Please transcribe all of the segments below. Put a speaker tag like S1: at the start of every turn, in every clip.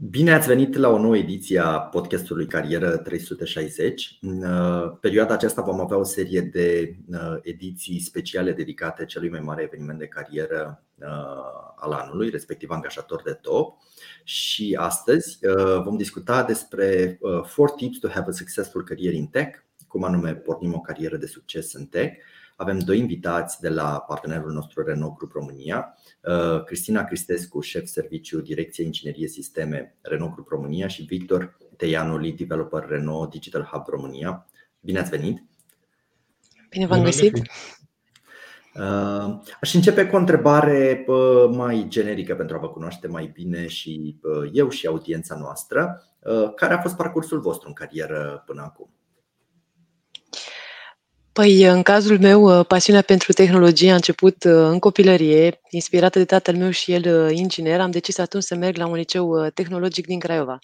S1: Bine ați venit la o nouă ediție a podcastului Carieră 360. În uh, perioada aceasta vom avea o serie de uh, ediții speciale dedicate celui mai mare eveniment de carieră uh, al anului, respectiv angajator de top. Și astăzi vom discuta despre 4 tips to have a successful career in tech, cum anume pornim o carieră de succes în tech. Avem doi invitați de la partenerul nostru Renault Group România, Uh, Cristina Cristescu, șef serviciu Direcție Inginerie Sisteme Renault Group România și Victor Teianu, lead developer Renault Digital Hub România. Bine ați venit!
S2: Bine v-am găsit!
S1: Uh, aș începe cu o întrebare uh, mai generică pentru a vă cunoaște mai bine și eu și audiența noastră. Care a fost parcursul vostru în carieră până acum?
S2: Păi, în cazul meu, uh, pasiunea pentru tehnologie a început uh, în copilărie, inspirată de tatăl meu și el uh, inginer. Am decis atunci să merg la un liceu tehnologic din Craiova.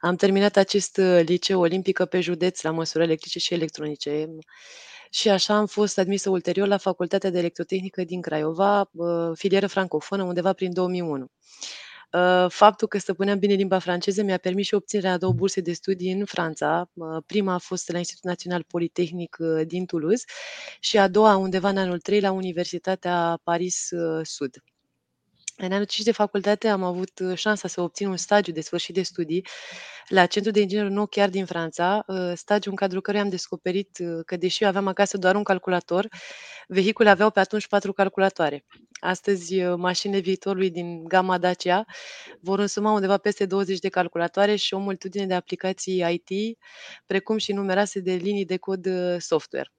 S2: Am terminat acest liceu olimpică pe județ la măsuri electrice și electronice. Și așa am fost admisă ulterior la Facultatea de Electrotehnică din Craiova, filieră francofonă, undeva prin 2001. Uh, faptul că stăpâneam bine limba franceză mi-a permis și obținerea a două burse de studii în Franța. Uh, prima a fost la Institutul Național Politehnic uh, din Toulouse și a doua undeva în anul 3 la Universitatea Paris Sud. În anul 5 de facultate am avut șansa să obțin un stagiu de sfârșit de studii la Centrul de Inginer Nou chiar din Franța, stagiu în cadrul căruia am descoperit că deși eu aveam acasă doar un calculator, vehicule aveau pe atunci patru calculatoare. Astăzi, mașinile viitorului din gama Dacia vor însuma undeva peste 20 de calculatoare și o multitudine de aplicații IT, precum și numeroase de linii de cod software.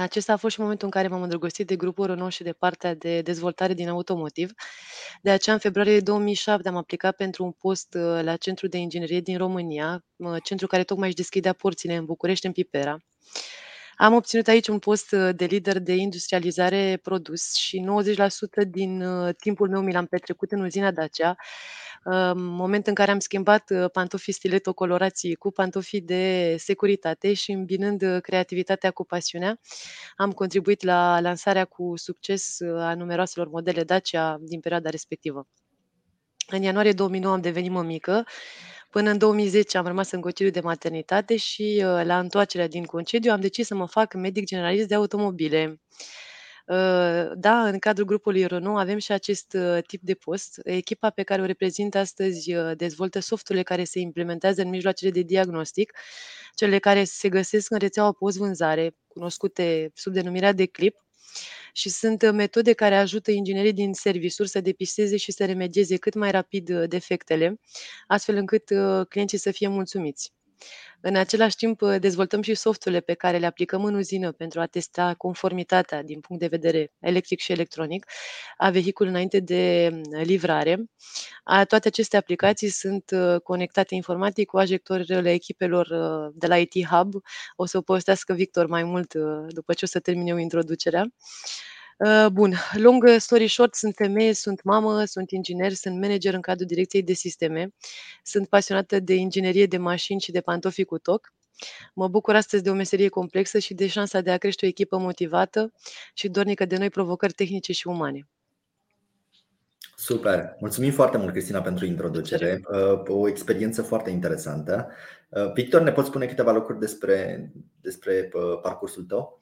S2: Acesta a fost și momentul în care m-am îndrăgostit de grupul Renault și de partea de dezvoltare din automotiv. De aceea, în februarie 2007 am aplicat pentru un post la Centrul de Inginerie din România, centru care tocmai își deschidea porțile în București, în Pipera. Am obținut aici un post uh, de lider de industrializare produs și 90% din uh, timpul meu mi l-am petrecut în uzina Dacia, moment în care am schimbat uh, pantofii stiletto colorații cu pantofii de securitate și îmbinând creativitatea cu pasiunea, am contribuit la lansarea cu succes a numeroaselor modele Dacia din perioada respectivă. În ianuarie 2009 am devenit mămică Până în 2010 am rămas în concediu de maternitate și uh, la întoarcerea din concediu am decis să mă fac medic generalist de automobile. Uh, da, în cadrul grupului Renault avem și acest uh, tip de post. Echipa pe care o reprezint astăzi dezvoltă softurile care se implementează în mijloacele de diagnostic, cele care se găsesc în rețeaua post-vânzare, cunoscute sub denumirea de clip, și sunt uh, metode care ajută inginerii din servisuri să depisteze și să remedieze cât mai rapid uh, defectele, astfel încât uh, clienții să fie mulțumiți. În același timp, dezvoltăm și softurile pe care le aplicăm în uzină pentru a testa conformitatea din punct de vedere electric și electronic a vehiculului înainte de mm, livrare. Toate aceste aplicații sunt conectate informatic cu ajectoarele echipelor de la IT Hub. O să o povestească Victor mai mult după ce o să termin eu introducerea. Bun, long story short, sunt femeie, sunt mamă, sunt inginer, sunt manager în cadrul direcției de sisteme, sunt pasionată de inginerie de mașini și de pantofi cu toc. Mă bucur astăzi de o meserie complexă și de șansa de a crește o echipă motivată și dornică de noi provocări tehnice și umane.
S1: Super! Mulțumim foarte mult, Cristina, pentru introducere. O experiență foarte interesantă. Victor, ne poți spune câteva lucruri despre, despre parcursul tău?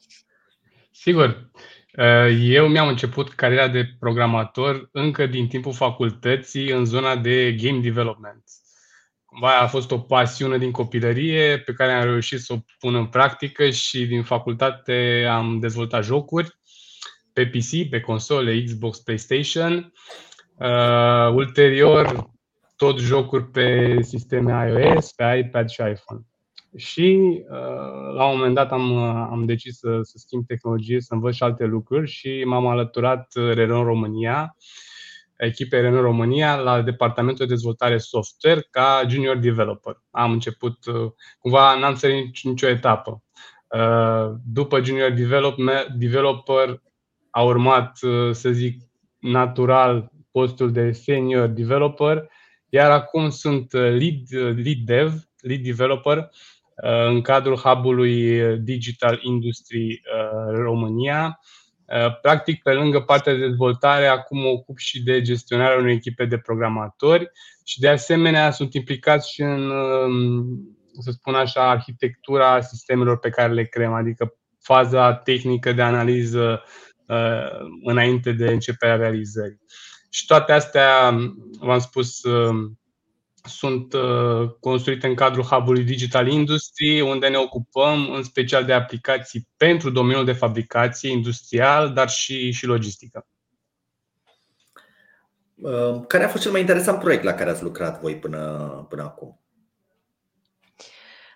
S3: Sigur. Uh, eu mi-am început cariera de programator încă din timpul facultății în zona de game development. Cumva a fost o pasiune din copilărie pe care am reușit să o pun în practică și din facultate am dezvoltat jocuri pe PC, pe console, Xbox, PlayStation. Uh, ulterior, tot jocuri pe sisteme iOS, pe iPad și iPhone. Și uh, la un moment dat am, uh, am decis să, să schimb tehnologie, să învăț și alte lucruri și m-am alăturat uh, Renault România, echipei Renault România, la departamentul de dezvoltare software ca junior developer. Am început, cumva n-am sărit nicio etapă. După junior developer a urmat, să zic, natural postul de senior developer, iar acum sunt lead, lead dev, lead developer în cadrul hub-ului Digital Industry România. Practic, pe lângă partea de dezvoltare, acum mă ocup și de gestionarea unei echipe de programatori și de asemenea sunt implicați și în, să spun așa, arhitectura sistemelor pe care le creăm, adică faza tehnică de analiză înainte de începerea realizării. Și toate astea, v-am spus, sunt uh, construite în cadrul hub-ului Digital Industry, unde ne ocupăm în special de aplicații pentru domeniul de fabricație industrial, dar și, și logistică.
S1: Uh, care a fost cel mai interesant proiect la care ați lucrat voi până, până acum?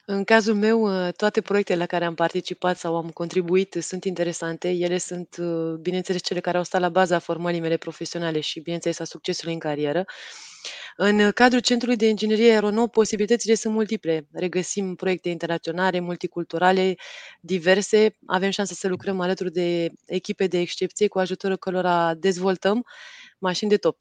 S2: În cazul meu, uh, toate proiectele la care am participat sau am contribuit sunt interesante. Ele sunt, bineînțeles, cele care au stat la baza formării mele profesionale și, bineînțeles, a succesului în carieră. În cadrul Centrului de Inginerie Aeronau, posibilitățile sunt multiple. Regăsim proiecte internaționale, multiculturale, diverse. Avem șansa să lucrăm alături de echipe de excepție cu ajutorul cărora dezvoltăm mașini de top.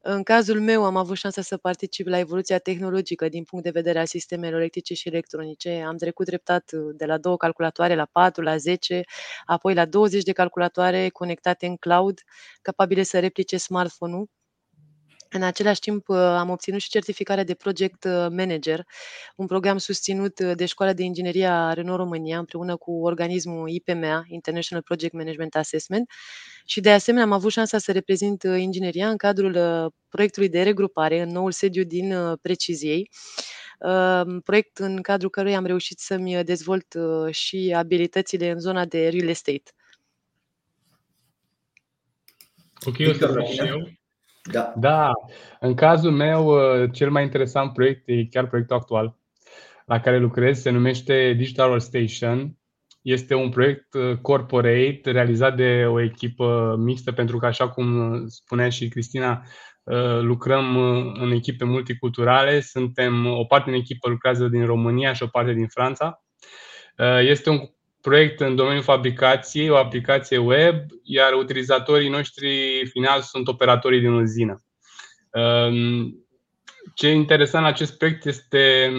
S2: În cazul meu am avut șansa să particip la evoluția tehnologică din punct de vedere al sistemelor electrice și electronice. Am trecut treptat de la două calculatoare la 4, la 10, apoi la 20 de calculatoare conectate în cloud, capabile să replice smartphone-ul în același timp, uh, am obținut și certificarea de Project uh, Manager, un program susținut uh, de Școala de Inginerie a Renault România împreună cu organismul IPMA, International Project Management Assessment, și de asemenea am avut șansa să reprezint ingineria în cadrul proiectului de regrupare în noul sediu din Preciziei, proiect în cadrul căruia am reușit să-mi dezvolt și abilitățile în zona de real estate.
S3: Ok, o să și eu. Da. da. În cazul meu, uh, cel mai interesant proiect e chiar proiectul actual la care lucrez. Se numește Digital Workstation. Este un proiect uh, corporate realizat de o echipă mixtă, pentru că, așa cum spunea și Cristina, uh, lucrăm în echipe multiculturale. Suntem, o parte din echipă lucrează din România și o parte din Franța. Este un proiect în domeniul fabricației, o aplicație web, iar utilizatorii noștri finali sunt operatorii din uzină. Um, ce e interesant în acest proiect este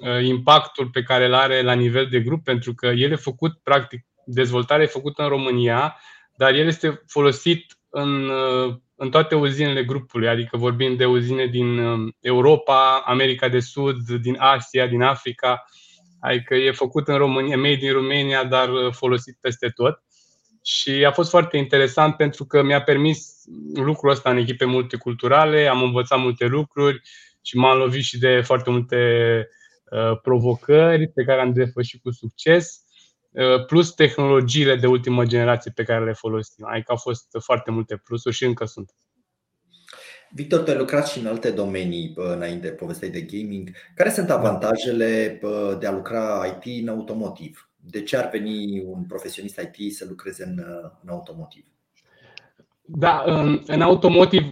S3: uh, impactul pe care îl are la nivel de grup, pentru că el e făcut, practic, dezvoltarea e făcută în România, dar el este folosit în, uh, în toate uzinele grupului, adică vorbim de uzine din um, Europa, America de Sud, din Asia, din Africa. Adică e făcut în România, made din România, dar uh, folosit peste tot. Și a fost foarte interesant pentru că mi-a permis lucrul ăsta în echipe multiculturale, am învățat multe lucruri și m-am lovit și de foarte multe uh, provocări pe care am depășit cu succes, uh, plus tehnologiile de ultimă generație pe care le folosim. Adică au fost foarte multe plusuri și încă sunt.
S1: Victor, tu ai lucrat și în alte domenii înainte povestei de gaming. Care sunt avantajele de a lucra IT în automotiv? De ce ar veni un profesionist IT să lucreze în, în automotiv?
S3: Da, în, în automotiv,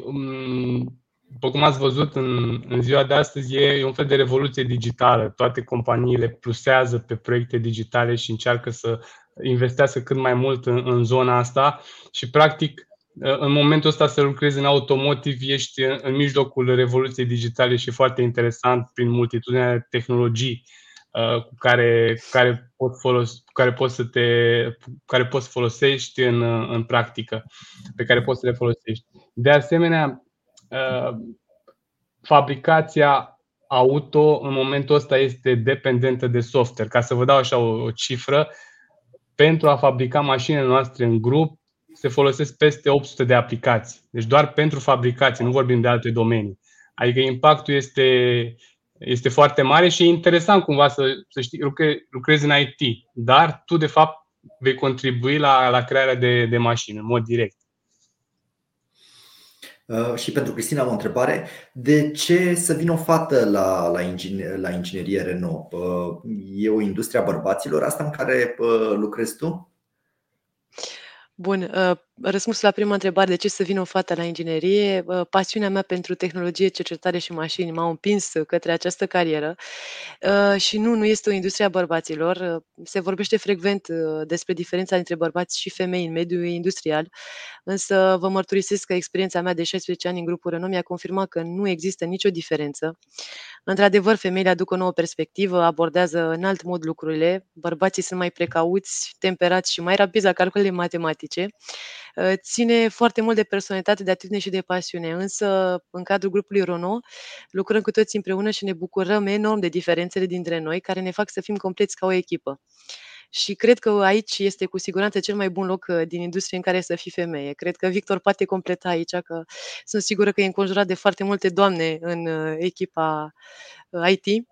S3: după cum ați văzut în, în ziua de astăzi, e un fel de revoluție digitală. Toate companiile plusează pe proiecte digitale și încearcă să investească cât mai mult în, în zona asta și, practic, în momentul ăsta să lucrezi în automotiv, ești în mijlocul revoluției digitale și foarte interesant prin multitudinea de tehnologii uh, cu care, cu care, pot folos, cu care poți să te cu care poți folosești în, în practică, pe care poți să le folosești. De asemenea, uh, fabricația auto în momentul ăsta este dependentă de software. Ca să vă dau așa o, o cifră, pentru a fabrica mașinile noastre în grup, se folosesc peste 800 de aplicații. Deci doar pentru fabricație, nu vorbim de alte domenii. Adică impactul este, este foarte mare și e interesant cumva să, să știi, lucre, lucrezi în IT, dar tu de fapt vei contribui la, la crearea de, de mașini în mod direct.
S1: Uh, și pentru Cristina am o întrebare. De ce să vină o fată la, la, inginer, la inginerie Renault? Uh, e o industrie a bărbaților asta în care uh, lucrezi tu?
S2: Bun, uh, răspunsul la prima întrebare, de ce să vină o fată la inginerie? Uh, pasiunea mea pentru tehnologie, cercetare și mașini m-au împins către această carieră. Uh, și nu, nu este o industrie a bărbaților. Se vorbește frecvent despre diferența dintre bărbați și femei în mediul industrial, însă vă mărturisesc că experiența mea de 16 ani în grupul Renault mi-a confirmat că nu există nicio diferență. Într-adevăr, femeile aduc o nouă perspectivă, abordează în alt mod lucrurile. Bărbații sunt mai precauți, temperați și mai rapizi la calculele matematice. Ă, ține foarte mult de personalitate, de atitudine și de pasiune, însă în cadrul grupului Renault lucrăm cu toți împreună și ne bucurăm enorm de diferențele dintre noi, care ne fac să fim compleți ca o echipă. Și cred că aici este cu siguranță cel mai bun loc uh, din industrie în care să fii femeie. Cred că Victor poate completa aici, că sunt sigură că e înconjurat de foarte multe doamne în uh, echipa uh, IT.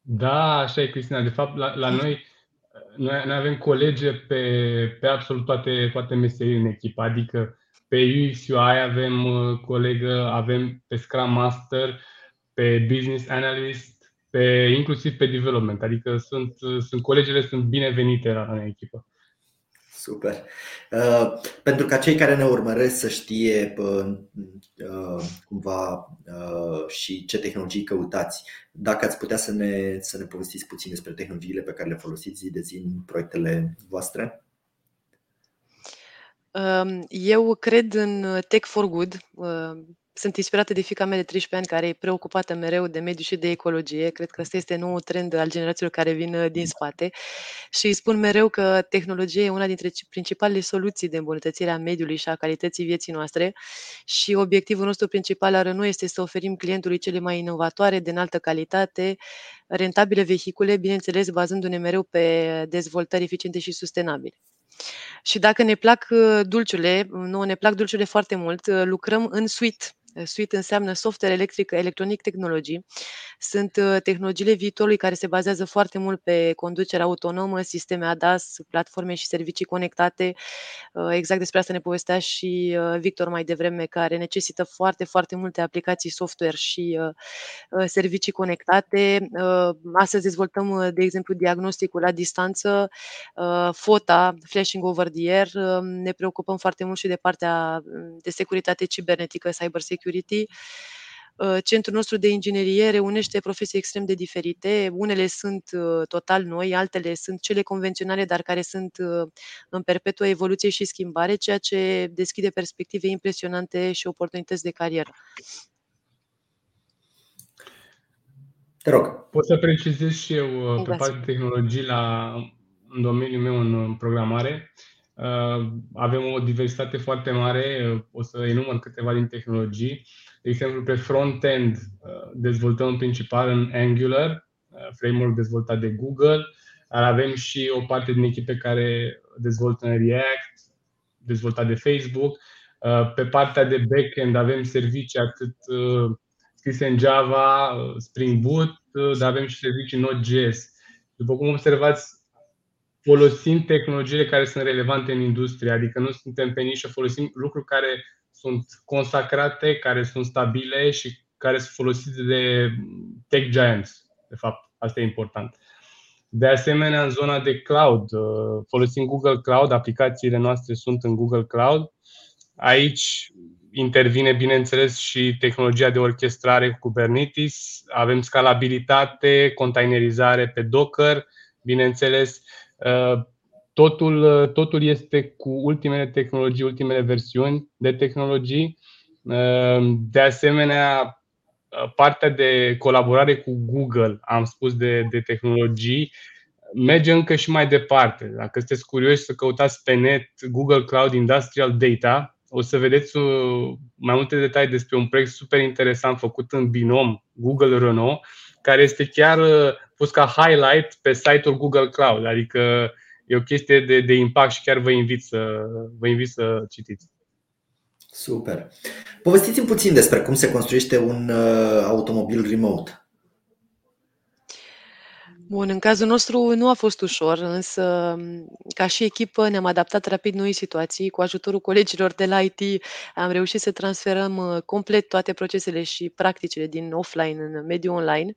S3: Da, așa e, Cristina. De fapt, la, la noi, noi, noi avem colege pe, pe absolut toate, toate meserii în echipă. Adică pe UX UI avem colegă, avem pe Scrum Master, pe Business Analyst, pe, inclusiv pe development. Adică sunt, sunt colegele sunt binevenite la, în echipă.
S1: Super. Uh, pentru ca cei care ne urmăresc să știe uh, uh, cumva uh, și ce tehnologii căutați, dacă ați putea să ne, să ne povestiți puțin despre tehnologiile pe care le folosiți zi de zi în proiectele voastre?
S2: Um, eu cred în Tech for Good. Uh, sunt inspirată de fiica mea de 13 ani, care e preocupată mereu de mediu și de ecologie. Cred că ăsta este nou trend al generațiilor care vin uh, din spate. Și îi spun mereu că tehnologia e una dintre principalele soluții de îmbunătățire a mediului și a calității vieții noastre. Și obiectivul nostru principal al nu este să oferim clientului cele mai inovatoare, de înaltă calitate, rentabile vehicule, bineînțeles bazându-ne mereu pe dezvoltări eficiente și sustenabile. Și dacă ne plac uh, dulciurile, nu ne plac dulciurile foarte mult, uh, lucrăm în suite Suite înseamnă software electric, electronic technology. Sunt uh, tehnologiile viitorului care se bazează foarte mult pe conducerea autonomă, sisteme ADAS, platforme și servicii conectate. Uh, exact despre asta ne povestea și uh, Victor mai devreme, care necesită foarte, foarte multe aplicații software și servicii conectate. Astăzi dezvoltăm, de exemplu, diagnosticul la distanță, FOTA, flashing over the air. Ne preocupăm foarte mult și de partea de securitate cibernetică, cyber security Security. Uh, centrul nostru de inginerie reunește profesii extrem de diferite. Unele sunt uh, total noi, altele sunt cele convenționale, dar care sunt uh, în perpetuă evoluție și schimbare, ceea ce deschide perspective impresionante și oportunități de carieră.
S1: Te rog.
S3: Pot să precizez și eu pe partea de tehnologii la, în domeniul meu în programare. Uh, avem o diversitate foarte mare, uh, o să enumăr câteva din tehnologii. De exemplu, pe front-end uh, dezvoltăm în principal în Angular, framework dezvoltat de Google, dar avem și o parte din echipe care dezvoltă în React, dezvoltat de Facebook. Pe partea de backend avem servicii atât scrise în Java, Spring Boot, dar avem și servicii Node.js. După cum observați, folosim tehnologiile care sunt relevante în industrie, adică nu suntem pe nișă, folosim lucruri care sunt consacrate, care sunt stabile și care sunt folosite de tech giants. De fapt, asta e important. De asemenea, în zona de cloud, uh, folosim Google Cloud, aplicațiile noastre sunt în Google Cloud. Aici intervine, bineînțeles, și tehnologia de orchestrare cu Kubernetes. Avem scalabilitate, containerizare pe Docker, bineînțeles, Uh, totul, uh, totul este cu ultimele tehnologii, ultimele versiuni de tehnologii. Uh, de asemenea, partea de colaborare cu Google, am spus de, de tehnologii, merge încă și mai departe. Dacă sunteți curioși să căutați pe net Google Cloud Industrial Data, o să vedeți mai multe detalii despre un proiect super interesant făcut în binom Google Renault, care este chiar pus ca highlight pe site-ul Google Cloud. Adică e o chestie de, de impact și chiar vă invit să, vă invit să citiți.
S1: Super. Povestiți-mi puțin despre cum se construiește un uh, automobil remote.
S2: Bun, în cazul nostru nu a fost ușor, însă ca și echipă ne-am adaptat rapid noi situații. Cu ajutorul colegilor de la IT am reușit să transferăm uh, complet toate procesele și practicile din offline în mediul online.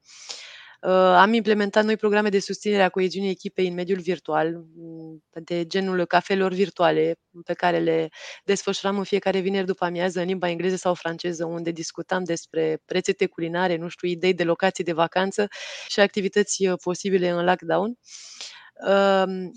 S2: Uh, am implementat noi programe de susținere a coeziunii echipei în mediul virtual, mm, de genul cafelor virtuale, pe care le desfășuram în fiecare vineri după amiază în limba engleză sau franceză, unde discutam despre rețete culinare, nu știu, idei de locații de vacanță și activități uh, posibile în lockdown.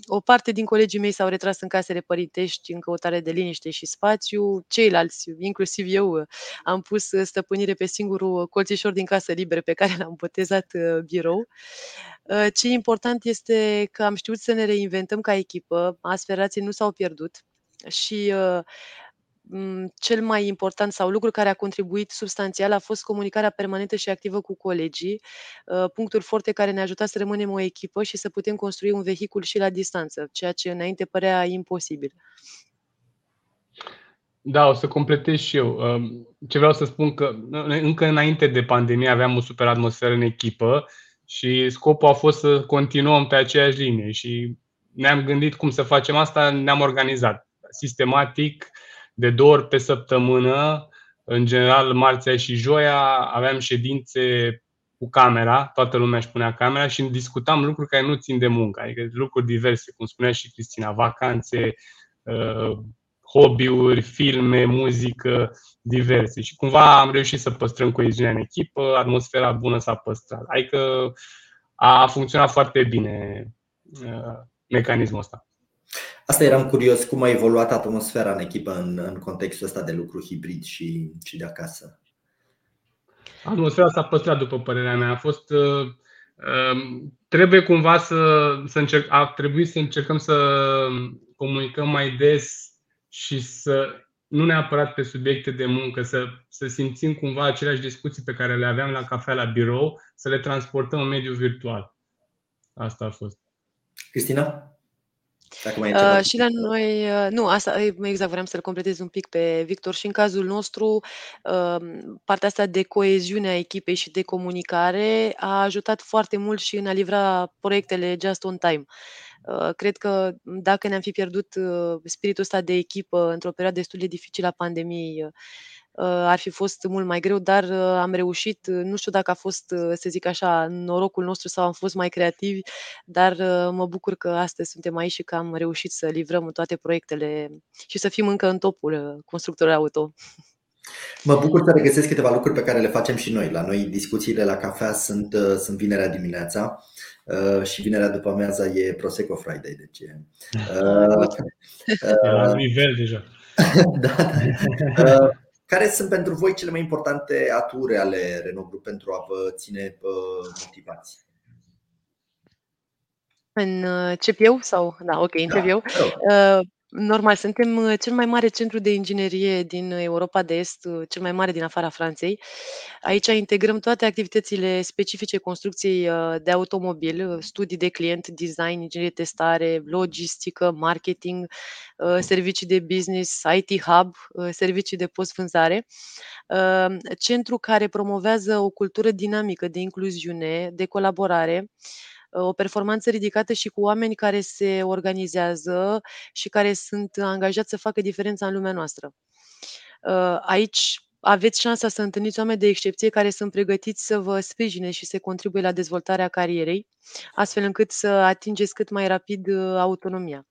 S2: O parte din colegii mei s-au retras în casele părintești în căutare de liniște și spațiu. Ceilalți, inclusiv eu, am pus stăpânire pe singurul colțișor din casă liber pe care l-am botezat uh, birou. Uh, ce important este că am știut să ne reinventăm ca echipă, aspirații nu s-au pierdut și uh, cel mai important sau lucru care a contribuit substanțial a fost comunicarea permanentă și activă cu colegii, uh, puncturi forte care ne-a ajutat să rămânem o echipă și să putem construi un vehicul și la distanță, ceea ce înainte părea imposibil.
S3: Da, o să completez și eu. Um, ce vreau să spun că încă înainte de pandemie aveam o super atmosferă în echipă și scopul a fost să continuăm pe aceeași linie și ne-am gândit cum să facem asta, ne-am organizat sistematic, de două ori pe săptămână, în general marțea și joia, aveam ședințe cu camera, toată lumea își punea camera și discutam lucruri care nu țin de muncă, adică lucruri diverse, cum spunea și Cristina, vacanțe, uh, hobby-uri, filme, muzică, diverse. Și cumva am reușit să păstrăm coeziunea în echipă, atmosfera bună s-a păstrat. Adică a funcționat foarte bine uh, mecanismul ăsta.
S1: Asta eram curios, cum a evoluat atmosfera în echipă în, în contextul ăsta de lucru hibrid și, și de acasă?
S3: Atmosfera s-a păstrat, după părerea mea. A fost. Uh, uh, trebuie cumva să, să încerc, a trebuit să încercăm să comunicăm mai des și să nu neapărat pe subiecte de muncă, să, să simțim cumva aceleași discuții pe care le aveam la cafea la birou, să le transportăm în mediul virtual. Asta a fost.
S1: Cristina?
S2: Uh, și la noi, uh, nu, asta exact, vreau să-l completez un pic pe Victor și în cazul nostru, uh, partea asta de coeziune a echipei și de comunicare a ajutat foarte mult și în a livra proiectele just on time. Uh, cred că dacă ne-am fi pierdut uh, spiritul ăsta de echipă într-o perioadă destul de dificilă a pandemiei, uh, Uh, ar fi fost mult mai greu, dar uh, am reușit. Uh, nu știu dacă a fost, să zic așa, norocul nostru sau am fost mai creativi, dar mă bucur că astăzi suntem aici și că am reușit să livrăm toate proiectele și să fim încă în topul constructorului auto.
S1: Mă bucur să regăsesc câteva lucruri pe care le facem și noi. La noi discuțiile la cafea sunt, sunt vinerea dimineața și vinerea după amiaza e Prosecco Friday. Deci e, uh,
S3: uh, la nivel deja.
S1: da, da. Uh, care sunt pentru voi cele mai importante aturi ale Renault Group pentru a vă ține motivați?
S2: Încep eu sau? Da, ok, încep da, eu. Uh, normal, suntem uh, cel mai mare centru de inginerie din Europa de Est, uh, cel mai mare din afara Franței. Aici integrăm toate activitățile specifice construcției de automobil, studii de client, design, inginerie testare, logistică, marketing, servicii de business, IT hub, servicii de post-vânzare. Centru care promovează o cultură dinamică de incluziune, de colaborare, o performanță ridicată și cu oameni care se organizează și care sunt angajați să facă diferența în lumea noastră. Uh, aici aveți șansa să întâlniți oameni de excepție care sunt pregătiți să vă sprijine și să contribuie la dezvoltarea carierei, astfel încât să atingeți cât mai rapid uh, autonomia.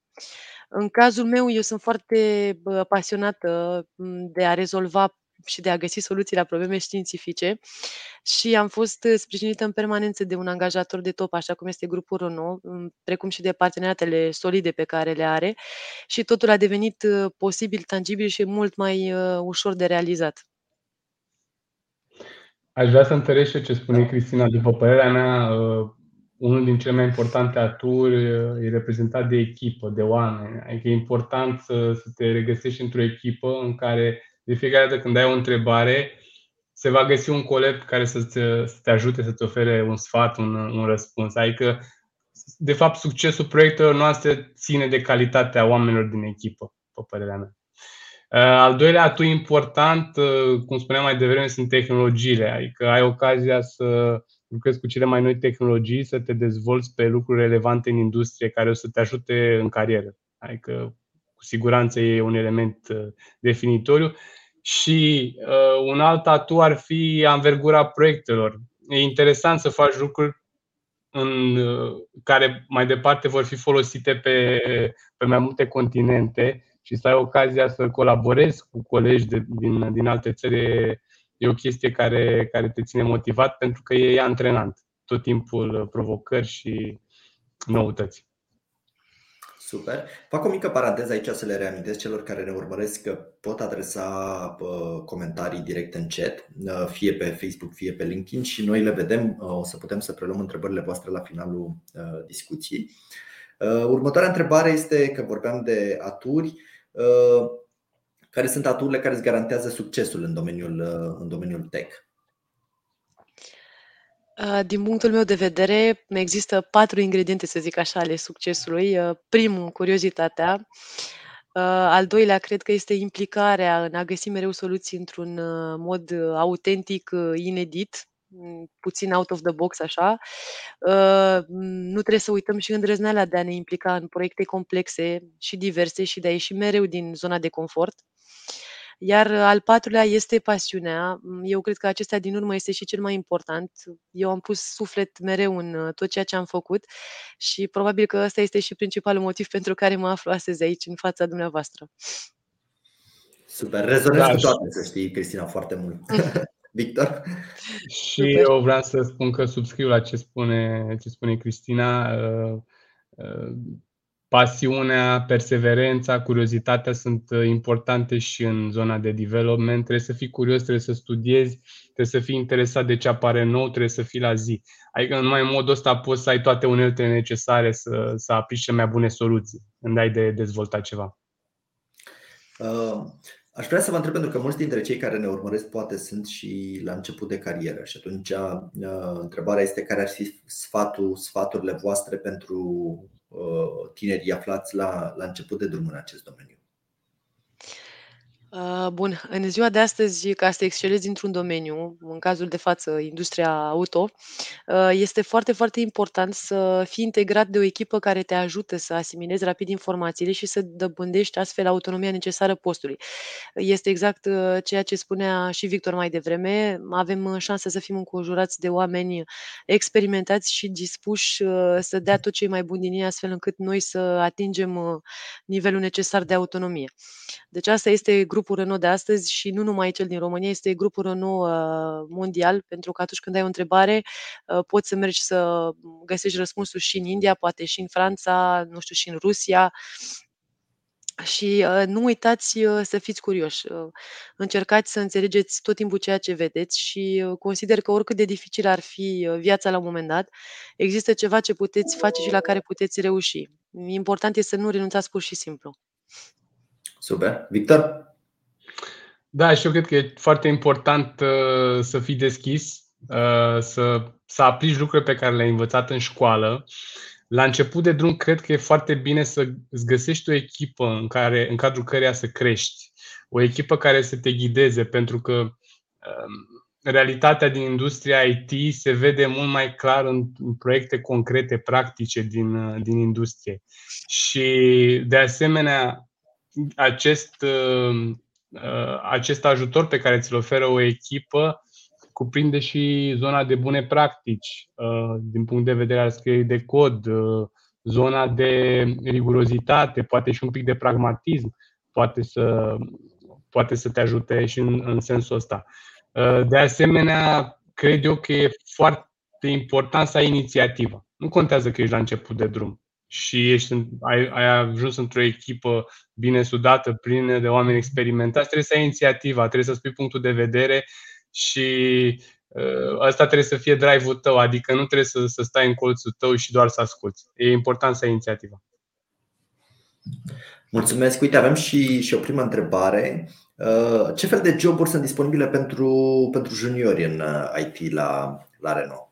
S2: În cazul meu, eu sunt foarte pasionată de a rezolva și de a găsi soluții la probleme științifice și am fost uh, sprijinită în permanență de un angajator de top, așa cum este grupul Renault, precum și de parteneriatele solide pe care le are și totul a devenit uh, posibil, tangibil și mult mai uh, ușor de realizat.
S3: Aș vrea să întărești ce spune Cristina. După părerea mea, unul din cele mai importante aturi e reprezentat de echipă, de oameni. Adică e important să, să te regăsești într-o echipă în care de fiecare dată când ai o întrebare, se va găsi un coleg care să te, să te ajute, să-ți ofere un sfat, un, un răspuns. Adică, de fapt, succesul proiectelor noastre ține de calitatea oamenilor din echipă, pe părerea mea. Uh, al doilea atu important, uh, cum spuneam mai devreme, sunt tehnologiile. Adică ai ocazia să lucrezi cu cele mai noi tehnologii, să te dezvolți pe lucruri relevante în industrie care o să te ajute în carieră. Adică cu siguranță e un element uh, definitoriu. Și uh, un alt atu ar fi anvergura proiectelor. E interesant să faci lucruri în, care mai departe vor fi folosite pe, pe mai multe continente și să ai ocazia să colaborezi cu colegi de, din, din alte țări e o chestie care, care te ține motivat pentru că e antrenant tot timpul provocări și noutăți.
S1: Super. Fac o mică paranteză aici să le reamintesc celor care ne urmăresc că pot adresa uh, comentarii direct în chat, uh, fie pe Facebook, fie pe LinkedIn și noi le vedem. Uh, o să putem să preluăm întrebările voastre la finalul discuției. Următoarea întrebare este că vorbeam de aturi. Care sunt aturile care îți garantează succesul în domeniul, în domeniul tech?
S2: Din punctul meu de vedere, există patru ingrediente, să zic așa, ale succesului. Primul, curiozitatea. Al doilea, cred că este implicarea în a găsi mereu soluții într-un mod autentic, inedit, puțin out of the box, așa. Nu trebuie să uităm și îndrăzneala de a ne implica în proiecte complexe și diverse și de a ieși mereu din zona de confort. Iar al patrulea este pasiunea. Eu cred că acesta din urmă este și cel mai important. Eu am pus suflet mereu în uh, tot ceea ce am făcut și probabil că ăsta este și principalul motiv pentru care mă aflu astăzi aici, în fața dumneavoastră.
S1: Super, rezonez da, cu toate, să știi, Cristina, foarte mult. Victor?
S3: Și Super. eu vreau să spun că subscriu la ce spune, ce spune Cristina. Uh, uh, pasiunea, perseverența, curiozitatea sunt uh, importante și în zona de development. Trebuie să fii curios, trebuie să studiezi, trebuie să fii interesat de ce apare nou, trebuie să fii la zi. Adică numai în modul ăsta poți să ai toate uneltele necesare să, să aplici cele mai bune soluții când ai de dezvoltat ceva.
S1: Uh, aș vrea să vă întreb, pentru că mulți dintre cei care ne urmăresc poate sunt și la început de carieră și atunci uh, întrebarea este care ar fi sfatul, sfaturile voastre pentru Uh, tinerii aflați la, la început de drum în acest domeniu?
S2: Uh, bun, în ziua de astăzi, ca să excelezi într-un domeniu, în cazul de față industria auto, uh, este foarte, foarte important să fii integrat de o echipă care te ajută să asimilezi rapid informațiile și să dobândești astfel autonomia necesară postului. Este exact uh, ceea ce spunea și Victor mai devreme. Avem șansa să fim înconjurați de oameni experimentați și dispuși să dea tot ce e mai bun din ei, astfel încât noi să atingem nivelul necesar de autonomie. Deci asta este grupul Renault de astăzi și nu numai cel din România, este grupul Renault uh, mondial, pentru că atunci când ai o întrebare, uh, poți să mergi să găsești răspunsul și în India, poate și în Franța, nu știu, și în Rusia. Și uh, nu uitați uh, să fiți curioși. Uh, încercați să înțelegeți tot timpul ceea ce vedeți și uh, consider că oricât de dificil ar fi uh, viața la un moment dat, există ceva ce puteți face și la care puteți reuși. Important este să nu renunțați pur și simplu.
S1: Super. Victor?
S3: Da, și eu cred că e foarte important uh, să fii deschis, uh, să, să aplici lucruri pe care le-ai învățat în școală. La început de drum, cred că e foarte bine să îți găsești o echipă în, care, în cadrul căreia să crești. O echipă care să te ghideze, pentru că um, realitatea din industria IT se vede mult mai clar în, în proiecte concrete, practice din, uh, din industrie. Și, de asemenea, acest, uh, uh, acest ajutor pe care ți-l oferă o echipă cuprinde și zona de bune practici, uh, din punct de vedere al scrierii de cod, zona de rigurozitate, poate și un pic de pragmatism, poate să, poate să te ajute și în, în sensul ăsta. De asemenea, cred eu că e foarte important să ai inițiativă. Nu contează că ești la început de drum și ești, ai, ai ajuns într-o echipă bine sudată, plină de oameni experimentați, trebuie să ai inițiativa, trebuie să spui punctul de vedere și uh, ăsta trebuie să fie drive-ul tău, adică nu trebuie să, să stai în colțul tău și doar să asculți. E important să ai inițiativa.
S1: Mulțumesc. Uite, avem și, și o primă întrebare. Uh, ce fel de joburi sunt disponibile pentru, pentru juniori în uh, IT la, la Renault?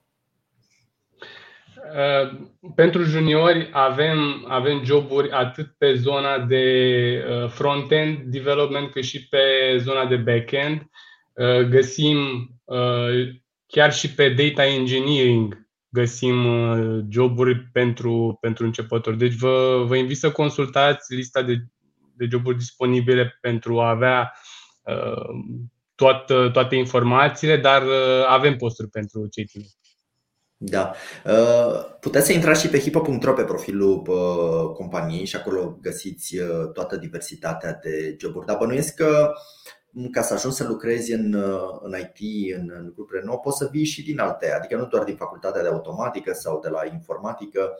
S3: Uh, pentru juniori avem, avem joburi atât pe zona de uh, front-end development cât și pe zona de back-end. Uh, găsim chiar și pe data engineering găsim joburi pentru, pentru începători. Deci vă, vă invit să consultați lista de, de joburi disponibile pentru a avea toată, toate informațiile, dar avem posturi pentru cei tineri.
S1: Da. Uh, puteți să intrați și pe hipo.ro pe profilul uh, companiei și acolo găsiți uh, toată diversitatea de joburi. Dar bănuiesc că ca să ajungi să lucrezi în, în IT, în, în grupuri nou, poți să vii și din alte, adică nu doar din facultatea de automatică sau de la informatică.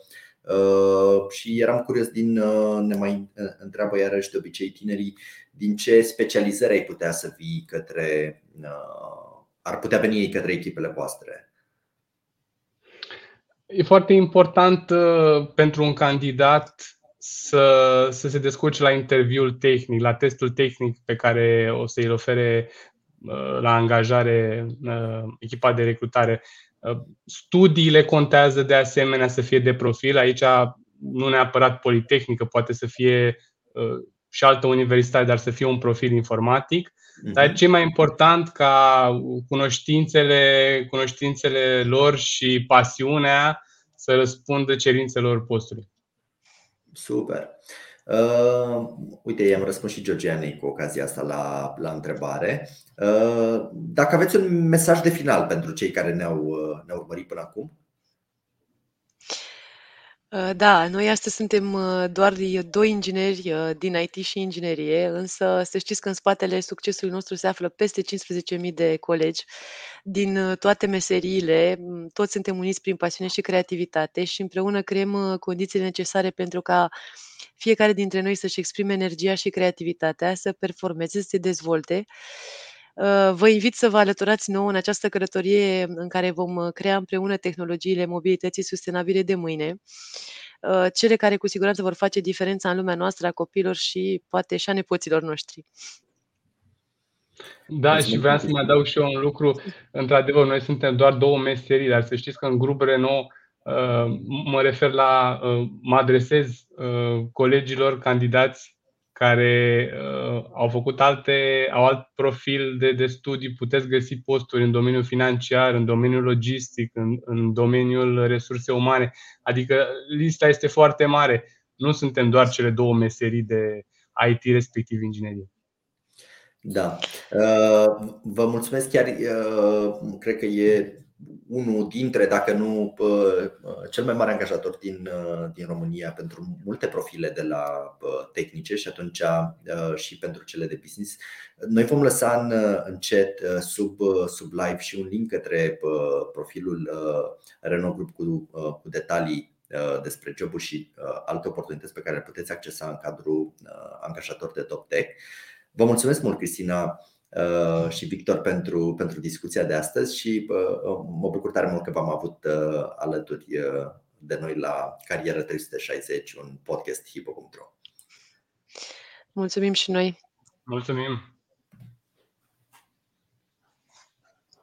S1: Și eram curios din, ne mai întreabă iarăși de obicei tinerii, din ce specializări ai putea să vii către, ar putea veni ei către echipele voastre?
S3: E foarte important uh, pentru un candidat să, să se descurce la interviul tehnic, la testul tehnic pe care o să îl ofere uh, la angajare uh, echipa de recrutare. Studiile contează de asemenea să fie de profil. Aici nu neapărat politehnică, poate să fie și altă universitate, dar să fie un profil informatic. Dar mhm. ce mai important ca cunoștințele, cunoștințele lor și pasiunea să răspundă cerințelor postului.
S1: Super. Uh, uite, i-am răspuns și Georgianei cu ocazia asta la, la întrebare. Uh, dacă aveți un mesaj de final pentru cei care ne-au, uh, ne-au urmărit până acum?
S2: Uh, da, noi astăzi suntem uh, doar doi ingineri uh, din IT și inginerie, însă să știți că în spatele succesului nostru se află peste 15.000 de colegi din toate meseriile. Mm, toți suntem uniți prin pasiune și creativitate și împreună creăm condițiile necesare pentru ca fiecare dintre noi să-și exprime energia și creativitatea, să performeze, să se dezvolte Uh, vă invit să vă alăturați nouă în această călătorie în care vom uh, crea împreună tehnologiile mobilității sustenabile de mâine, uh, cele care cu siguranță vor face diferența în lumea noastră a copiilor și poate și a nepoților noștri.
S3: Da, și vreau să mai adaug și eu un lucru. Într-adevăr, noi suntem doar două meserii, dar să știți că în grup Renault mă refer la, mă adresez colegilor candidați care uh, au făcut alte, au alt profil de, de studii, puteți găsi posturi în domeniul financiar, în domeniul logistic, în, în domeniul resurse umane. Adică lista este foarte mare. Nu suntem doar cele două meserii de IT, respectiv inginerie.
S1: Da. Uh, vă mulțumesc chiar. Uh, cred că e unul dintre, dacă nu cel mai mare angajator din, din România pentru multe profile de la tehnice și atunci și pentru cele de business. Noi vom lăsa în, în chat sub, sub live și un link către profilul Renault Group cu, cu detalii despre joburi și alte oportunități pe care le puteți accesa în cadrul angajator de Top Tech. Vă mulțumesc mult, Cristina, Uh, și Victor pentru, pentru discuția de astăzi și uh, mă bucur tare mult că v-am avut uh, alături de noi la Carieră 360, un podcast hipo.ro.
S2: Mulțumim și noi!
S3: Mulțumim!